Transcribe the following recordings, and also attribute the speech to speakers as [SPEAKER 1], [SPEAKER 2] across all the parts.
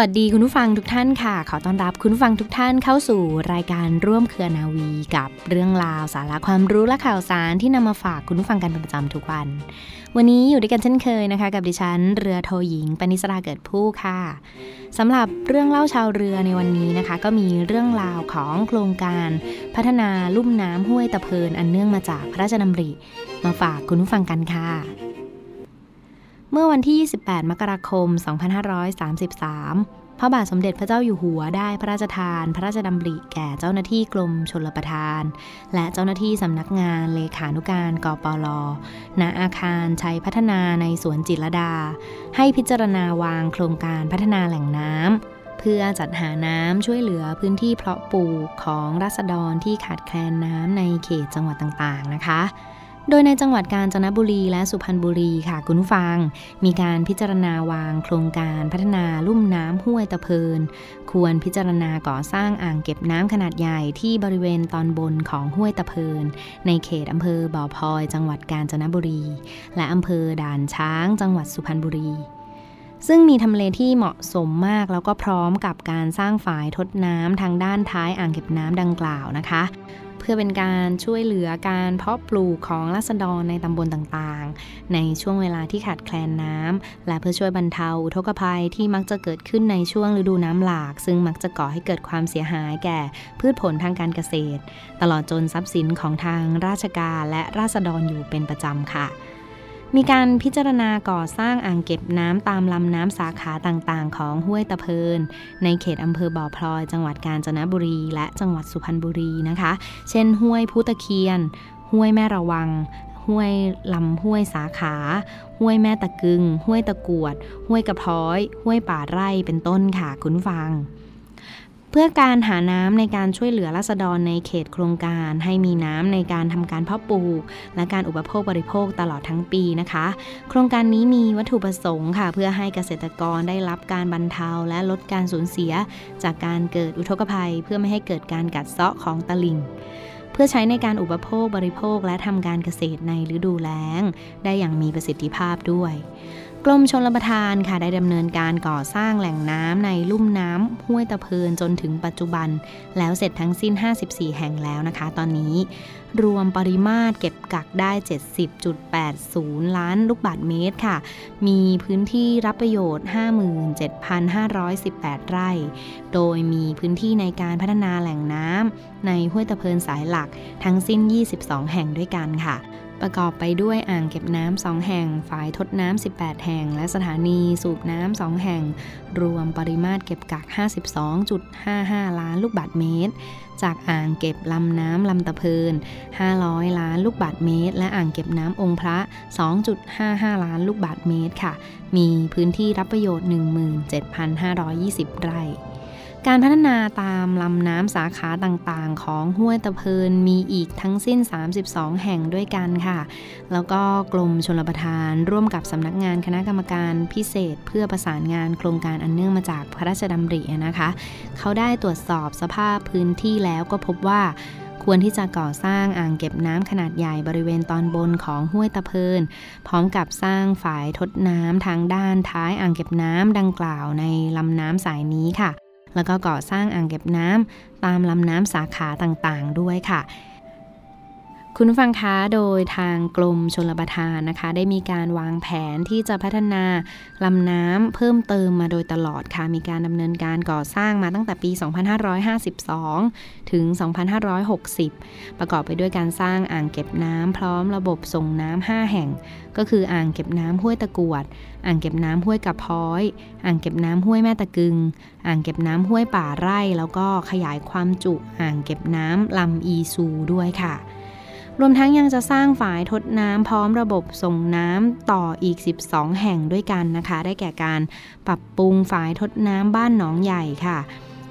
[SPEAKER 1] วั
[SPEAKER 2] สดีคุณผู้ฟังทุกท่านค่ะ ขอต้อนรับคุณผู้ฟังทุกท่านเข้าสู่รายการร่วมเครือนาวีกับเรื่องราวสาระความรู้และข่าวสารที่นำมาฝากคุณผู้ฟังกันเป็นประจำทุกวัน วันนี้อยู่ด้วยกันเช่นเคยนะคะ กับดิฉันเรือโทหญิงปณิสราเกิดผู้ค่ะสำหรับเรื่องเล่าชาวเรือในวันนี้นะคะ ก็มีเรื่องราวของโครงการพัฒนาลุ่มน้ำห้วยตะเพินอันเนื่องมาจากพระราชดำริ มาฝากคุณผู้ฟังกันค่ะ เมื่อวันที่ 28 มกราคม 2533 พระบาทสมเด็จพระเจ้าอยู่หัวได้พระราชทาน พระราชดำริแก่เจ้าหน้าที่กรมชลประทาน และเจ้าหน้าที่สำนักงานเลขานุการกปลณอาคารชัยพัฒนาในสวนจิตรดา ให้พิจารณาวางโครงการพัฒนาแหล่งน้ำเพื่อจัดหาน้ำช่วยเหลือพื้นที่เพาะปลูกของรัษฎรที่ขาดแคลนน้ำในเขตจังหวัดต่างๆนะคะ โดยในจังหวัดกาญจนบุรีและสุพรรณบุรีค่ะคุณผู้ฟัง มีการพิจารณาวางโครงการพัฒนาลุ่มน้ำห้วยตะเพิน ควรพิจารณาก่อสร้างอ่างเก็บน้ำขนาดใหญ่ที่บริเวณตอนบนของห้วยตะเพิน ในเขตอำเภอบ่อพลอย จังหวัดกาญจนบุรี และอำเภอด่านช้าง จังหวัดสุพรรณบุรีซึ่งมีทำเลที่เหมาะสมมากแล้วก็พร้อมกับการสร้างฝายทดน้ำทางด้านท้ายอ่างเก็บน้ำดังกล่าวนะคะ เพื่อเป็นการช่วยเหลือการเพาะปลูกของรัษฎรในตำบลต่างๆ ในช่วงเวลาที่ขาดแคลนน้ำและเพื่อช่วยบรรเทาอุทกภัยที่มักจะเกิดขึ้นในช่วงฤดูน้ำหลาก ซึ่งมักจะก่อให้เกิดความเสียหายแก่พืชผลทางการเกษตร ตลอดจนทรัพย์สินของทางราชการและราษฎรอยู่เป็นประจำค่ะ มีการพิจารณาก่อสร้างอ่างเก็บน้ำตามลำน้ำสาขาต่างๆ ของห้วยตะเพิน ในเขตอำเภอบ่อพลอย จังหวัดกาญจนบุรี และจังหวัดสุพรรณบุรีนะคะ เช่น ห้วยผู้ตะเคียน ห้วยแม่ระวัง ห้วยลำห้วยสาขา ห้วยแม่ตะกึง ห้วยตะกวด ห้วยกระพร้อย ห้วยป่าไร่เป็นต้นค่ะคุณฟัง เพื่อการหาน้ำในการช่วยเหลือราษฎรในเขตโครงการ ให้มีน้ำในการทำการเพาะปลูก และการอุปโภคบริโภคตลอดทั้งปีนะคะ โครงการนี้มีวัตถุประสงค์ค่ะ เพื่อให้เกษตรกรได้รับการบรรเทาและลดการสูญเสีย จากการเกิดอุทกภัย เพื่อไม่ให้เกิดการกัดเซาะของตลิ่งเพื่อใช้ในการอุปโภคบริโภคและทำการเกษตรในฤดูแล้ง ได้อย่างมีประสิทธิภาพด้วย กรมชลประทานค่ะได้ดำเนินการก่อสร้างแหล่งน้ำในลุ่มน้ำห้วยตะเพินจนถึงปัจจุบัน แล้วเสร็จทั้งสิ้น 54 แห่งแล้วนะคะ ตอนนี้รวมปริมาตรเก็บกักได้ 70.80 ล้านลูกบาศก์เมตรค่ะ มีพื้นที่รับประโยชน์ 57,518 ไร่ โดยมีพื้นที่ในการพัฒนาแหล่งน้ำในห้วยตะเพินสายหลักทั้งสิ้น 22 แห่งด้วยกันค่ะ ประกอบไปด้วยอ่างเก็บน้ำสองแห่ง ฝายทดน้ำ 18 แห่ง และสถานีสูบน้ำสองแห่ง รวมปริมาตรเก็บกัก 52.55 ล้านลูกบาศก์เมตร จากอ่างเก็บลำน้ำลำตะเพิน 500 ล้านลูกบาศก์เมตร และอ่างเก็บน้ำองค์พระ 2.55 ล้านลูกบาศก์เมตรค่ะ มีพื้นที่รับประโยชน์ 17,520 ไร่ การพัฒนาตามลำน้ำสาขาต่างๆ ของห้วยตะเพินมีอีกทั้งสิ้น 32 แห่งด้วยกันค่ะ แล้วก็กรมชลประทาน ร่วมกับสำนักงานคณะกรรมการพิเศษ เพื่อประสานงานโครงการอันเนื่องมาจากพระราชดำรินะคะ เขาได้ตรวจสอบสภาพพื้นที่แล้วก็พบว่าควรที่จะก่อสร้างอ่างเก็บน้ำขนาดใหญ่บริเวณตอนบนของห้วยตะเพิน พร้อมกับสร้างฝายทดน้ำทางด้านท้ายอ่างเก็บน้ำดังกล่าวในลำน้ำสายนี้ค่ะ แล้วก็ก่อสร้างอ่างเก็บน้ำตามลำน้ำสาขาต่างๆ ด้วยค่ะ คุณฟังคะโดยทางกรมชลประทานนะคะ ได้มีการวางแผนที่จะพัฒนาลำน้ำเพิ่มเติมมาโดยตลอดค่ะ มีการดำเนินการก่อสร้างมาตั้งแต่ปี 2552 ถึง 2560 ประกอบไปด้วยการสร้างอ่างเก็บน้ำพร้อมระบบส่งน้ำ5แห่ง ก็คืออ่างเก็บน้ำห้วยตะกวด อ่างเก็บน้ำห้วยกระพ้อย อ่างเก็บน้ำห้วยแม่ตะกึง อ่างเก็บน้ำห้วยป่าไร่ แล้วก็ขยายความจุอ่างเก็บน้ำลำอีซูด้วยค่ะ รวมทั้งยังจะสร้างฝายทดน้ำพร้อมระบบส่งน้ำต่ออีก 12 แห่งด้วยกันนะคะ ได้แก่การปรับปรุงฝายทดน้ำบ้านหนองใหญ่ค่ะ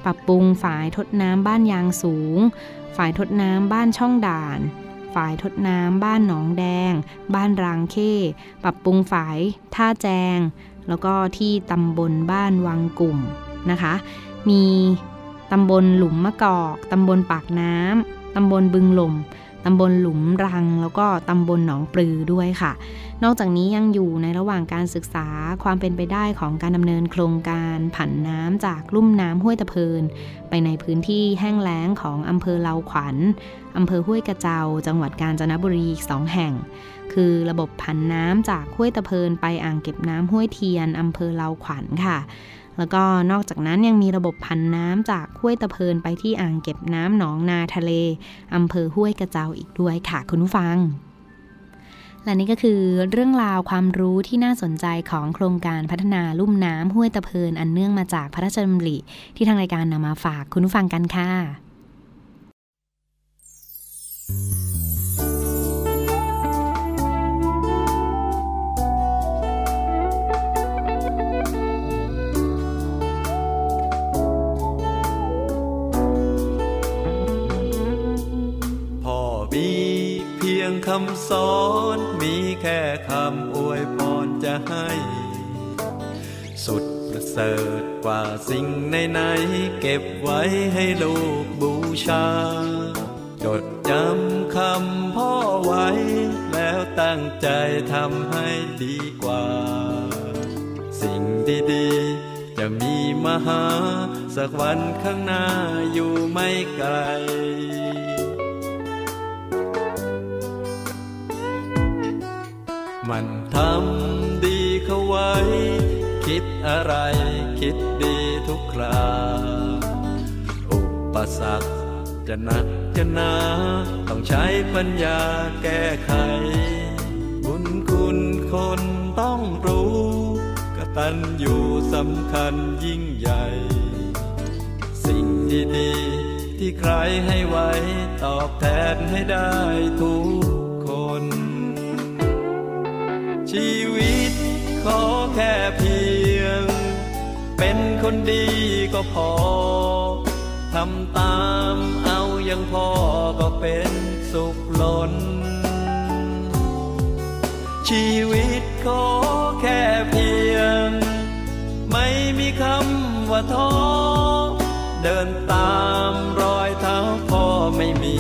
[SPEAKER 2] ปรับปรุงฝายทดน้ำบ้านยางสูง ฝายทดน้ำบ้านช่องด่านฝายทดน้ำบ้านหนองแดง บ้านรางเข้ ปรับปรุงฝายท่าแจง แล้วก็ที่ตำบลบ้านวังกลุ่มนะคะ มีตำบลหลุมมะกอก ตำบลปากน้ำ ตำบลบึงหล่ม ตำบลหลุมรัง แล้วก็ตำบลหนองปลือด้วยค่ะ นอกจากนี้ยังอยู่ในระหว่างการศึกษาความเป็นไปได้ของการดำเนินโครงการผันน้ำจากลุ่มน้ำห้วยตะเพิน ไปในพื้นที่แห้งแล้งของอำเภอเลาขวัญอำเภอห้วยกระเจ้าจังหวัดกาญจนบุรีอีกสองแห่ง คือระบบผันน้ำจากห้วยตะเพินไปอ่างเก็บน้ำห้วยเทียนอำเภอเลาขวัญค่ะ แล้วก็นอกจากนั้นยังมีระบบพันน้ำจากห้วยตะเพินไปที่อ่างเก็บน้ำหนองนาทะเลอำเภอห้วยกระเจ้าอีกด้วยค่ะคุณผู้ฟังและนี่ก็คือเรื่องราวความรู้ที่น่าสนใจของโครงการพัฒนาลุ่มน้ำห้วยตะเพินอันเนื่องมาจากพระราชดำริที่ทางรายการนำมาฝากคุณผู้ฟังกันค่ะำ
[SPEAKER 1] สอนมีแค่คำอวยพรจะให้ สุดประเสริฐกว่าสิ่งในไหนเก็บไว้ให้ลูกบูชา จดจำคำพ่อไว้ แล้วตั้งใจทำให้ดีกว่า สิ่งดีๆ จะมีมาหา สักวันข้างหน้าอยู่ไม่ไกล มันทำดีเข้าไว้ คิดอะไรคิดดีทุกครา อุปสรรคจะหนักจะหนา ต้องใช้ปัญญาแก้ไข บุญคุณคนต้องรู้กตัญญูสำคัญยิ่งใหญ่ สิ่งดีๆที่ใครให้ไว้ตอบแทนให้ได้ทุก ชีวิตขอแค่เพียง เป็นคนดีก็พอทำตามเอายังพอก็เป็นสุขล้น ชีวิตขอแค่เพียง ไม่มีคำว่าท้อเดินตามรอยเท้าพ่อไม่มี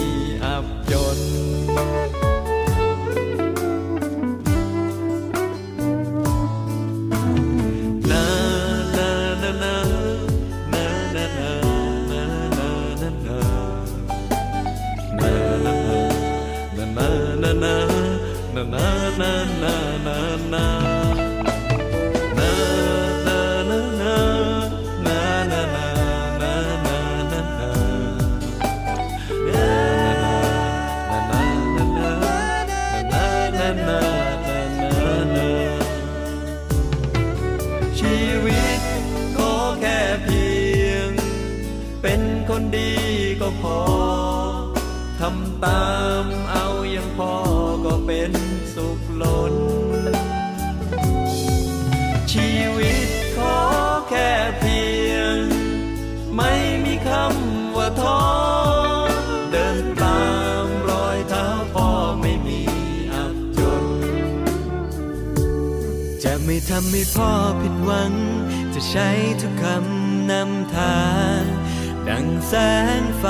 [SPEAKER 3] แสงไฟ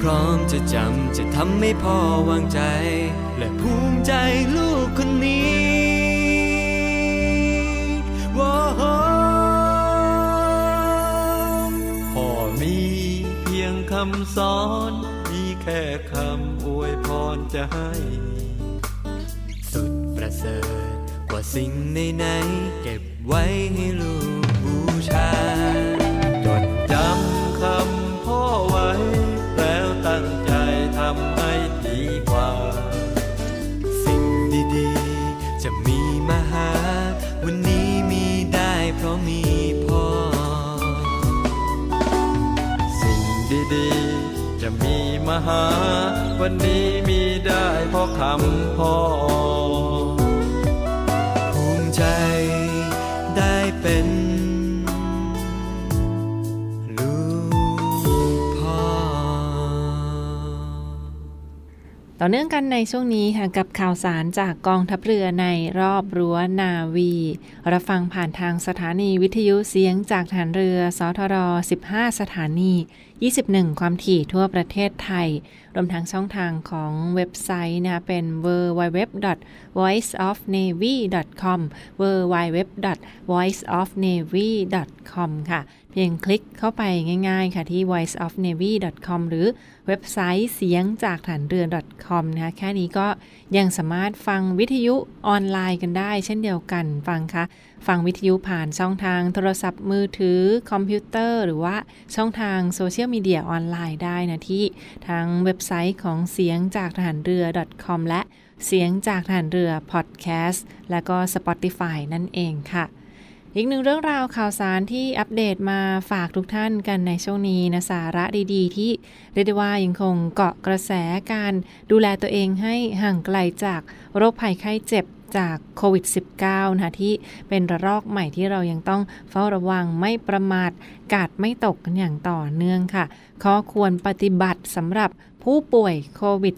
[SPEAKER 3] พร้อมจะจำจะทำให้พ่อวางใจ และภูมิใจลูกคนนี้ว้
[SPEAKER 1] พ่อมีเพียงคำสอน มีแค่คำอวยพรจะให้
[SPEAKER 3] สุดประเสริฐกว่าสิ่งในไหนเก็บไว้ให้ลูกบูชา
[SPEAKER 1] ดี
[SPEAKER 3] ๆ จะมีมหา วันนี้มีได้เพราะ
[SPEAKER 1] คำพ่อ
[SPEAKER 3] ภูมิใจได้เป็นลูกพ่อ
[SPEAKER 4] ต่อเนื่องกันในช่วงนี้ค่ะกับข่าวสารจากกองทัพเรือในรอบรั้วนาวี รับฟังผ่านทางสถานีวิทยุเสียงจากฐานเรือสทร 15 สถานี 21 ความถี่ทั่วประเทศไทย รวมทั้งช่องทางของเว็บไซต์นะคะเป็น www.voiceofnavy.com www.voiceofnavy.com ค่ะ เพียงคลิกเข้าไปง่ายๆ ค่ะที่ voiceofnavy.com หรือเว็บไซต์เสียงจากทหารเรือ .com นะคะแค่นี้ก็ยังสามารถฟังวิทยุออนไลน์กันได้ เช่นเดียวกันฟังคะ ฟังวิทยุผ่านช่องทางโทรศัพท์มือถือ คอมพิวเตอร์ หรือว่าช่องทางโซเชียลมีเดียออนไลน์ได้นะที่ทั้งเว็บไซต์ของเสียงจากทหารเรือ .com และเสียงจากทหารเรือพอดแคสต์และก็ Spotify นั่นเองค่ะ อีกหนึ่งเรื่องราวข่าวสารที่อัปเดตมาฝากทุกท่านกันในช่วงนี้นะสาระดีๆ ที่เรียกได้ว่ายังคงเกาะกระแสการดูแลตัวเองให้ห่างไกลจากโรคภัยไข้เจ็บ จากโควิด -19 นะคะที่เป็นระลอกใหม่ที่เรายังต้องเฝ้าระวังไม่ประมาทกาดไม่ตกกันอย่างต่อเนื่องค่ะ ข้อควรปฏิบัติสำหรับผู้ป่วยโควิด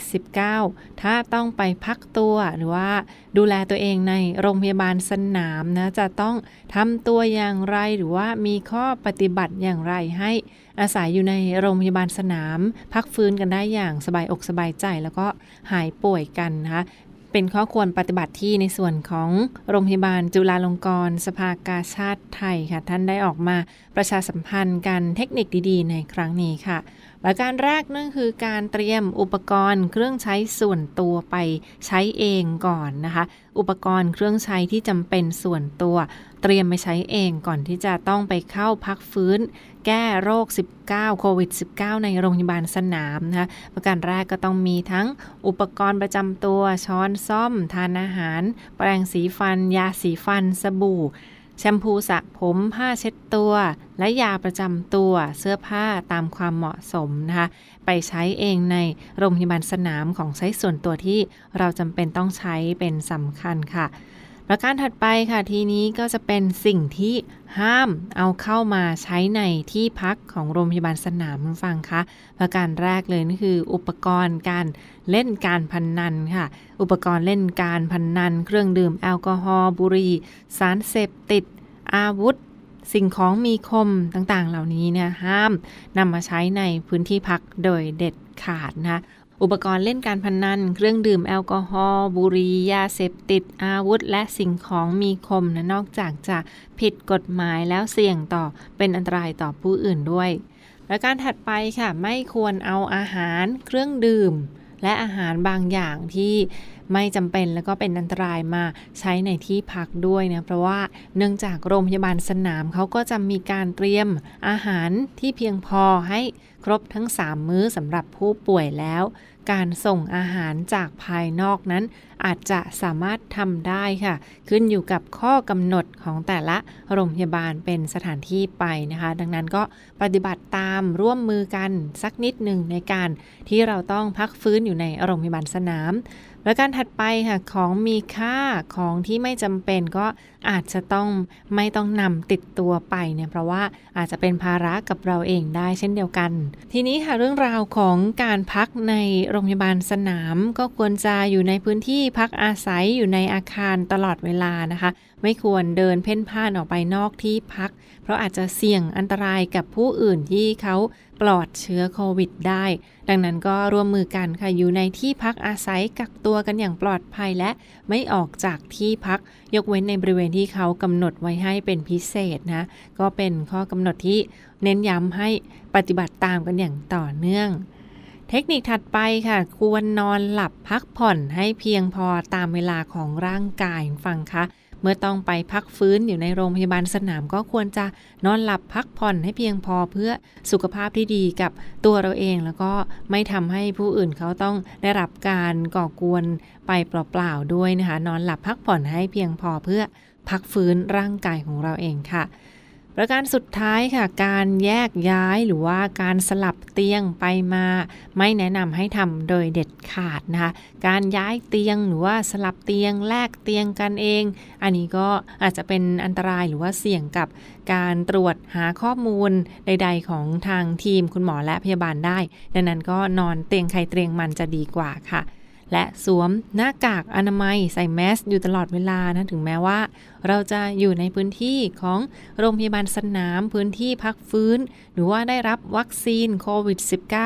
[SPEAKER 4] -19 ถ้าต้องไปพักตัวหรือว่าดูแลตัวเองในโรงพยาบาลสนามนะจะต้องทำตัวอย่างไรหรือว่ามีข้อปฏิบัติอย่างไรให้อาศัยอยู่ในโรงพยาบาลสนาม พักฟื้นกันได้อย่างสบายอกสบายใจ แล้วก็หายป่วยกันนะคะ เป็นข้อควรปฏิบัติที่ในส่วนของโรงพยาบาลจุฬาลงกรณ์สภากาชาติไทยค่ะ ท่านได้ออกมาประชาสัมพันธ์กันเทคนิคดีๆ ในครั้งนี้ค่ะประการแรกนั่นคือการเตรียมอุปกรณ์เครื่องใช้ส่วนตัวไปใช้เองก่อนนะคะ อุปกรณ์เครื่องใช้ที่จำเป็นส่วนตัว เตรียมไปใช้เองก่อนที่จะต้องไปเข้าพักฟื้น แก้โรค 19 โควิด -19 ในโรงพยาบาลสนามนะคะประการแรกก็ต้องมีทั้งอุปกรณ์ประจำตัว ช้อนซ่อม ทานอาหาร แปรงสีฟัน ยาสีฟัน สบู่ แชมพูสระผม ผ้าเช็ดตัว และยาประจำตัว เสื้อผ้าตามความเหมาะสมนะคะ ไปใช้เองในโรงพยาบาลสนามของใช้ส่วนตัวที่เราจำเป็นต้องใช้เป็นสำคัญค่ะ ประการถัดไปค่ะทีนี้ก็จะเป็นสิ่งที่ห้ามเอาเข้ามาใช้ในที่พักของโรงพยาบาลสนามคุณฟังคะประการแรกเลยนี่คือ อุปกรณ์การเล่นการพนนันค่ะ อุปกรณ์เล่นการพนนัน เครื่องดื่มแอลกอฮอล์บุหรี่สารเสพติด อาวุธ สิ่งของมีคมต่างๆ เหล่านี้เนี่ยห้ามนำมาใช้ในพื้นที่พักโดยเด็ดขาดนะคะ อุปกรณ์เล่นการพนนัน เครื่องดื่มแอลกอฮอล์ บุหรี่ ยาเสพติด อาวุธ และสิ่งของมีคมนะนอกจากจะผิดกฎหมายแล้วเสี่ยงต่อเป็นอันตรายต่อผู้อื่นด้วยและการถัดไปค่ะ ไม่ควรเอาอาหาร เครื่องดื่ม และอาหารบางอย่างที่ไม่จำเป็นแล้วก็เป็นอันตรายมาใช้ในที่พักด้วยนะเพราะว่าเนื่องจากโรงพยาบาลสนามเขาก็จะมีการเตรียมอาหารที่เพียงพอให้ครบทั้ง 3 มื้อสำหรับผู้ป่วยแล้ว การส่งอาหารจากภายนอกนั้น อาจจะสามารถทำได้ค่ะ ขึ้นอยู่กับข้อกำหนดของแต่ละโรงพยาบาลเป็นสถานที่ไปนะคะ ดังนั้นก็ปฏิบัติตามร่วมมือกันสักนิดหนึ่งในการที่เราต้องพักฟื้นอยู่ในโรงพยาบาลสนามและการถัดไปค่ะของมีค่าของที่ไม่จำเป็นก็อาจจะต้องไม่ต้องนำติดตัวไปเนี่ยเพราะว่าอาจจะเป็นภาระกับเราเองได้เช่นเดียวกัน ทีนี้ค่ะเรื่องราวของการพักในโรงพยาบาลสนาม ก็ควรจะอยู่ในพื้นที่พักอาศัยอยู่ในอาคารตลอดเวลานะคะ ไม่ควรเดินเพ่นพ่านออกไปนอกที่พัก เพราะอาจจะเสี่ยงอันตรายกับผู้อื่นที่เขาปลอดเชื้อโควิดได้ ดังนั้นก็ร่วมมือกันค่ะอยู่ในที่พักอาศัยกักตัวกันอย่างปลอดภัยและไม่ออกจากที่พัก ยกเว้นในบริเวณที่เขากำหนดไว้ให้เป็นพิเศษนะก็เป็นข้อกำหนดที่เน้นย้ำให้ปฏิบัติตามกันอย่างต่อเนื่อง เทคนิคถัดไปค่ะ ควรนอนหลับพักผ่อนให้เพียงพอตามเวลาของร่างกายฟังคะเมื่อต้องไปพักฟื้นอยู่ในโรงพยาบาลสนามก็ควรจะนอนหลับพักผ่อนให้เพียงพอเพื่อสุขภาพที่ดีกับตัวเราเอง แล้วก็ไม่ทำให้ผู้อื่นเขาต้องได้รับการก่อกวนไปเปล่าๆด้วยนะคะ นอนหลับพักผ่อนให้เพียงพอเพื่อพักฟื้นร่างกายของเราเองค่ะ ประการสุดท้ายค่ะ การแยกย้ายหรือว่าการสลับเตียงไปมา ไม่แนะนำให้ทำโดยเด็ดขาดนะคะ การย้ายเตียงหรือว่าสลับเตียงแลกเตียงกันเอง อันนี้ก็อาจจะเป็นอันตรายหรือว่าเสี่ยงกับการตรวจหาข้อมูลใด ๆ ของทางทีมคุณหมอและพยาบาลได้ ดังนั้นก็นอนเตียงใครเตียงมันจะดีกว่าค่ะ และสวมหน้ากากอนามัยใส่แมสอยู่ตลอดเวลานะถึงแม้ว่า เราจะอยู่ในพื้นที่ของโรงพยาบาลสนามพื้นที่พักฟื้น หรือว่าได้รับวัคซีนโควิด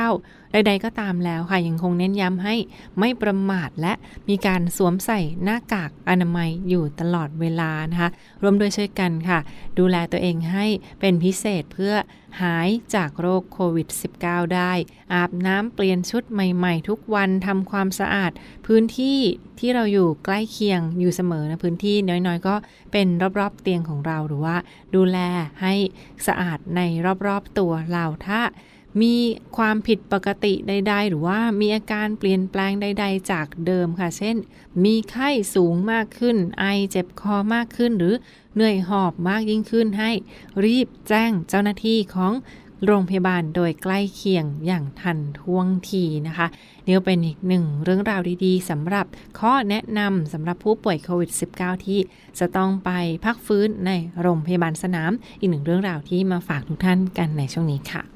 [SPEAKER 4] -19 ใดๆก็ตามแล้วค่ะยังคงเน้นย้ำให้ไม่ประมาทและมีการสวมใส่หน้ากากอนามัยอยู่ตลอดเวลานะคะรวมด้วยช่วยกันค่ะ ดูแลตัวเองให้เป็นพิเศษเพื่อหายจากโรคโควิด -19 ได้ อาบน้ำเปลี่ยนชุดใหม่ๆ ทุกวันทำความสะอาด พื้นที่ที่เราอยู่ใกล้เคียงอยู่เสมอนะพื้นที่น้อยๆ ก็เป็นรอบๆเตียงของเราหรือว่า ดูแลให้สะอาดในรอบๆตัวเราถ้า มีความผิดปกติใด ๆ หรือว่ามีอาการเปลี่ยนแปลงใด ๆ จากเดิมค่ะ เช่น มีไข้สูงมากขึ้น ไอเจ็บคอมากขึ้น หรือเหนื่อยหอบมากยิ่งขึ้นให้รีบแจ้งเจ้าหน้าที่ของโรงพยาบาลโดยใกล้เคียงอย่างทันท่วงทีนะคะนี่ก็เป็นอีกหนึ่งเรื่องราวดีๆสำหรับข้อแนะนำสำหรับผู้ป่วยโควิด -19 ที่จะต้องไปพักฟื้นในโรงพยาบาลสนาม อีกหนึ่งเรื่องราวที่มาฝากทุกท่านกันในช่วงนี้ค่ะ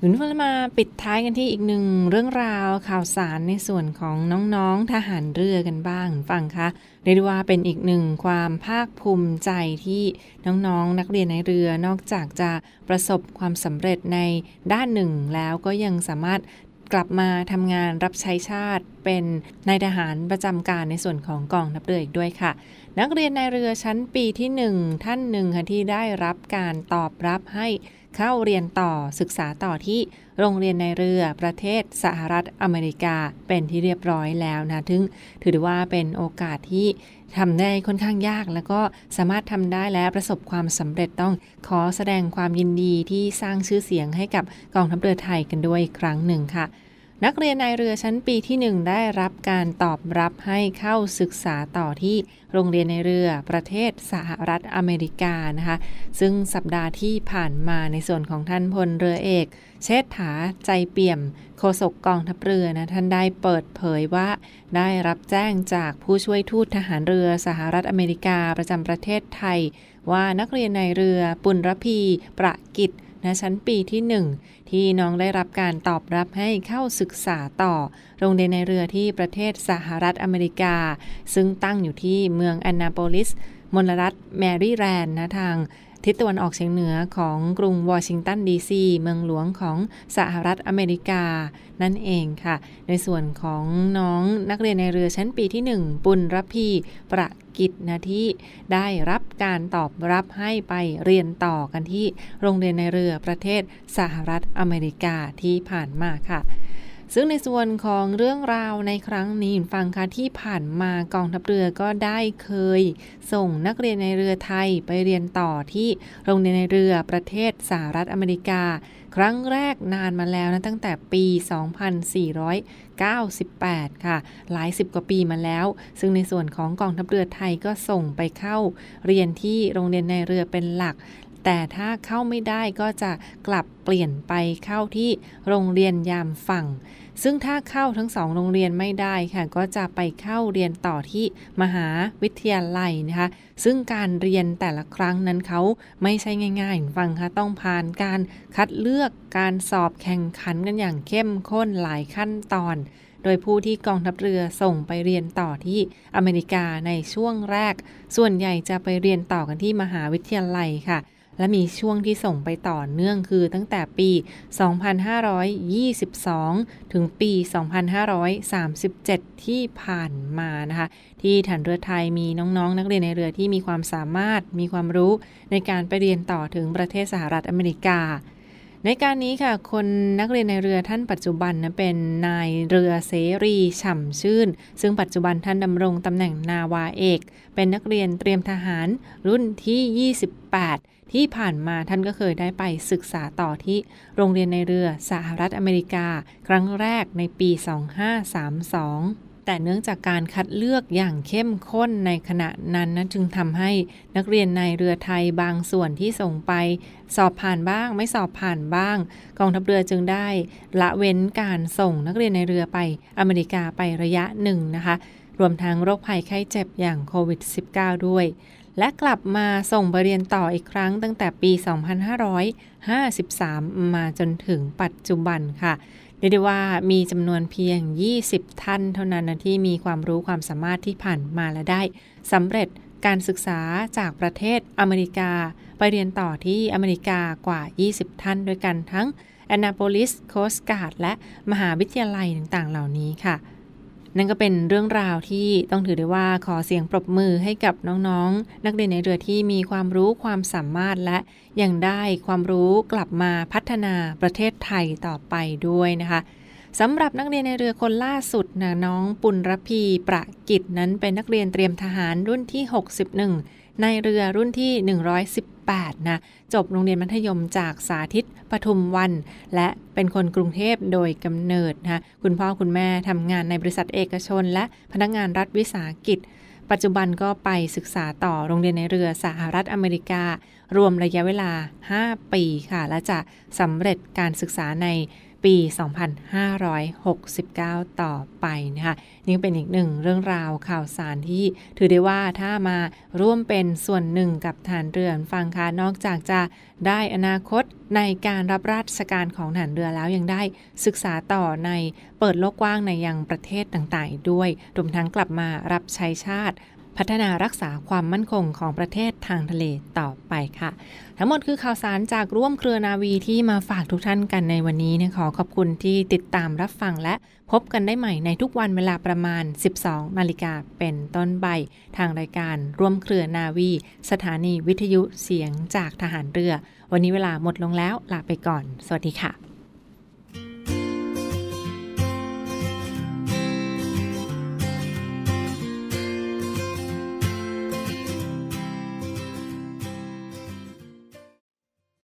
[SPEAKER 4] คุณผู้ชมมาปิดท้ายกันที่อีกหนึ่งเรื่องราวข่าวสารในส่วนของน้องๆทหารเรือกันบ้างฟังคะเรียกว่าเป็นอีกหนึ่งความภาคภูมิใจที่น้องๆนักเรียนในเรือนอกจากจะประสบความสำเร็จในด้านหนึ่งแล้วก็ยังสามารถกลับมาทำงานรับใช้ชาติเป็นนายทหารประจำการในส่วนของกองทัพเรืออีกด้วยค่ะ นักเรียนในเรือชั้นปีที่ 1 ท่านหนึ่งค่ะที่ได้รับการตอบรับให้ เข้าเรียนต่อศึกษาต่อที่โรงเรียนในเรือประเทศสหรัฐอเมริกาเป็นที่เรียบร้อยแล้วนะถึงถือว่าเป็นโอกาสที่ทำได้ค่อนข้างยาก แล้วก็สามารถทำได้และประสบความสำเร็จต้องขอแสดงความยินดีที่สร้างชื่อเสียงให้กับกองทัพเรือไทยกันด้วยอีกครั้งหนึ่งค่ะ นักเรียนนายเรือชั้นปีที่หนึ่งได้รับการตอบรับให้เข้าศึกษาต่อที่โรงเรียนในเรือประเทศสหรัฐอเมริกานะคะ ซึ่งสัปดาห์ที่ผ่านมาในส่วนของท่านพลเรือเอก เชษฐาใจเปี่ยม โฆษกกองทัพเรือนะท่านได้เปิดเผยว่า ได้รับแจ้งจากผู้ช่วยทูตทหารเรือสหรัฐอเมริกาประจำประเทศไทย ว่านักเรียนในเรือปุณรพีประกิจ นะชั้นปีที่ 1 ที่น้องได้รับการตอบรับให้เข้าศึกษาต่อ โรงเรียนในเรือที่ประเทศสหรัฐอเมริกา ซึ่งตั้งอยู่ที่เมืองแอนนาโปลิส มลรัฐแมริแลนด์นะทางทิศตะวันออกเฉียงเหนือของกรุงวอชิงตันดีซีเมืองหลวงของสหรัฐอเมริกา นั่นเองค่ะ ในส่วนของน้องนักเรียนในเรือชั้นปีที่ 1 ปุณรพีประ กิจนะที่ได้รับการตอบรับให้ไปเรียนต่อกันที่โรงเรียนในเรือประเทศสหรัฐอเมริกาที่ผ่านมาค่ะซึ่งในส่วนของเรื่องราวในครั้งนี้ฟังค่ะที่ผ่านมากองทัพเรือก็ได้เคย ส่งนักเรียนในเรือไทยไปเรียนต่อที่โรงเรียนในเรือประเทศสหรัฐอเมริกา ครั้งแรกนานมาแล้วนะตั้งแต่ปี 2400 2498 ค่ะ หลายสิบกว่าปีมาแล้ว ซึ่งในส่วนของกองทัพเรือไทยก็ส่งไปเข้าเรียนที่โรงเรียนในเรือเป็นหลัก แต่ถ้าเข้าไม่ได้ก็จะกลับเปลี่ยนไปเข้าที่โรงเรียนยามฝั่ง ซึ่งถ้าเข้าทั้งสองโรงเรียนไม่ได้ค่ะ ก็จะไปเข้าเรียนต่อที่มหาวิทยาลัยนะคะ ซึ่งการเรียนแต่ละครั้งนั้นเขาไม่ใช่ง่ายๆฟังค่ะต้องผ่านการคัดเลือกการสอบแข่งขันกันอย่างเข้มข้นหลายขั้นตอน โดยผู้ที่กองทัพเรือส่งไปเรียนต่อที่อเมริกาในช่วงแรก ส่วนใหญ่จะไปเรียนต่อกันที่มหาวิทยาลัยค่ะ และมีช่วงที่ส่งไปต่อเนื่องคือตั้งแต่ปี 2522 ถึงปี 2537 ที่ผ่านมานะคะ ที่ฐานเรือไทยมีน้องๆนักเรียนในเรือที่มีความสามารถมีความรู้ในการไปเรียนต่อถึงประเทศสหรัฐอเมริกาในการนี้ค่ะ คนนักเรียนในเรือท่านปัจจุบันนะเป็นนายเรือเสรีฉ่ำชื่น ซึ่งปัจจุบันท่านดำรงตำแหน่งนาวาเอก เป็นนักเรียนเตรียมทหารรุ่นที่ 28 ที่ผ่านมาท่านก็เคยได้ไปศึกษาต่อที่โรงเรียนในเรือสหรัฐอเมริกา ครั้งแรกในปี 2532 แต่เนื่องจากการคัดเลือกอย่างเข้มข้นในขณะนั้นนะจึงทำให้นักเรียนในเรือไทยบางส่วนที่ส่งไป สอบผ่านบ้างไม่สอบผ่านบ้าง กองทัพเรือจึงได้ ละเว้นการส่งนักเรียนในเรือไปอเมริกาไประยะหนึ่งนะคะรวมทั้งโรคภัยไข้เจ็บอย่างโควิด -19 ด้วย และกลับมาส่งไปเรียนต่ออีกครั้งตั้งแต่ปี 2553 มาจนถึงปัจจุบันค่ะเรียกได้ว่ามีจำนวนเพียง 20 ท่านเท่านั้นนะที่มีความรู้ความสามารถที่ผ่านมาและได้สำเร็จการศึกษาจากประเทศอเมริกา ไปเรียนต่อที่อเมริกากว่า 20 ท่านด้วยกันทั้งแอนนาโปลิส โคสการ์ดและมหาวิทยาลัยต่างๆ เหล่านี้ค่ะ นั่นก็เป็นเรื่องราวที่ต้องถือได้ว่าขอเสียงปรบมือให้กับน้องๆ นักเรียนในเรือที่มีความรู้ความสามารถและยังได้ความรู้กลับมาพัฒนาประเทศไทยต่อไปด้วยนะคะสำหรับนักเรียนในเรือคนล่าสุดนะน้องปุณรพีประกิจนั้นเป็นนักเรียนเตรียมทหารรุ่นที่ 61 ในเรือรุ่นที่ 118 นะ จบโรงเรียนมัธยมจากสาธิตปทุมวัน และเป็นคนกรุงเทพโดยกำเนิดนะคุณพ่อคุณแม่ทำงานในบริษัทเอกชน และพนักงานรัฐวิสาหกิจ ปัจจุบันก็ไปศึกษาต่อโรงเรียนในเรือสหรัฐอเมริกา รวมระยะเวลา 5 ปีค่ะ และจะสำเร็จการศึกษาใน ปี 2569 ต่อไปนะคะนี่เป็นอีกหนึ่งเรื่องราวข่าวสารที่ถือได้ว่าถ้ามาร่วมเป็นส่วนหนึ่งกับฐานเรือฟังค่ะนอกจากจะได้อนาคตในการรับราชการของฐานเรือแล้วยังได้ศึกษาต่อในเปิดโลกกว้างในยังประเทศต่างๆ ด้วยรวมทั้งกลับมารับใช้ชาติ พัฒนารักษาความมั่นคงของประเทศทางทะเลต่อไปค่ะ ทั้งหมดคือข่าวสารจากร่วมเครือนาวีที่มาฝากทุกท่านกันในวันนี้นะขอขอบคุณที่ติดตามรับฟังและพบกันได้ใหม่ในทุกวันเวลาประมาณ 12 นาฬิกาเป็นต้นไปทางรายการร่วมเครือนาวี สถานีวิทยุเสียงจากทหารเรือ วันนี้เวลาหมดลงแล้วลาไปก่อน สวัสดีค่ะ